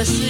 Yes,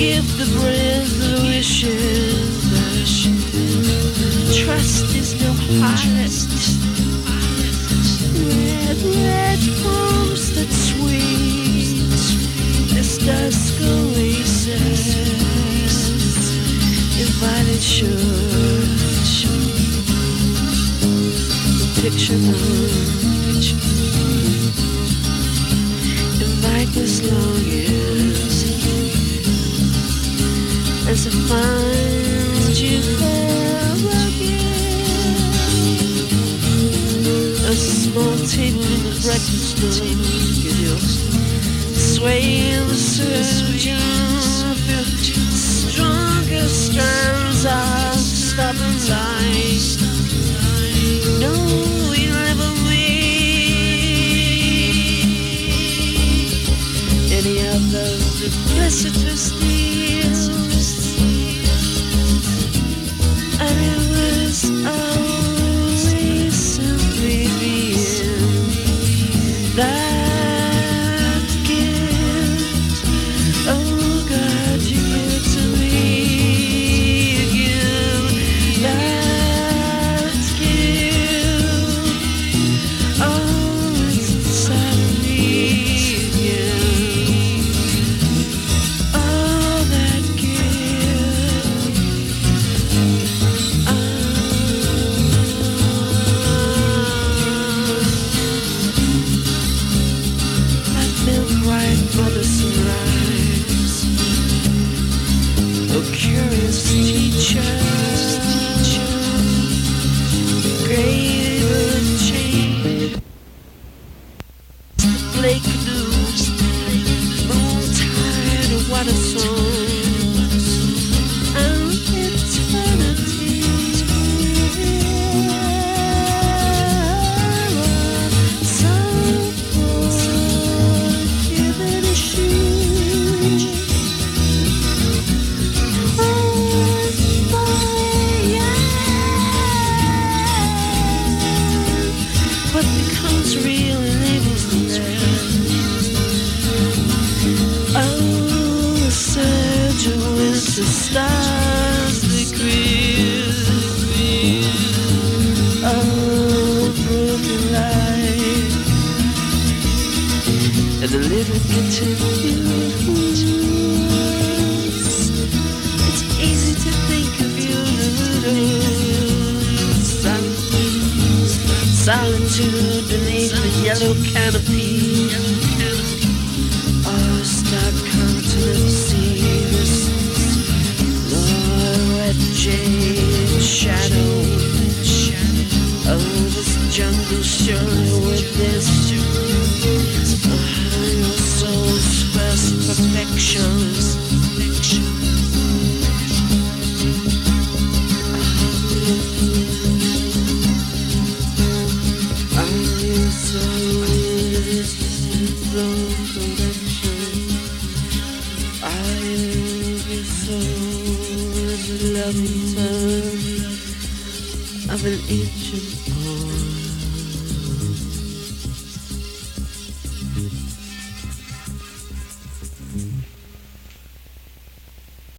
give the breath the wishes. Trust is no pilot. Red, red palms that sweep this dusk oasis. Invited should picture the tingle in the breakfast room. Swaying the surgeon strongest arms. are curious. the stars they create Oh, broken light And the living continues It's easy to think of you Solitude beneath the yellow canopy. With this. Your soul's first perfections. I love of an ancient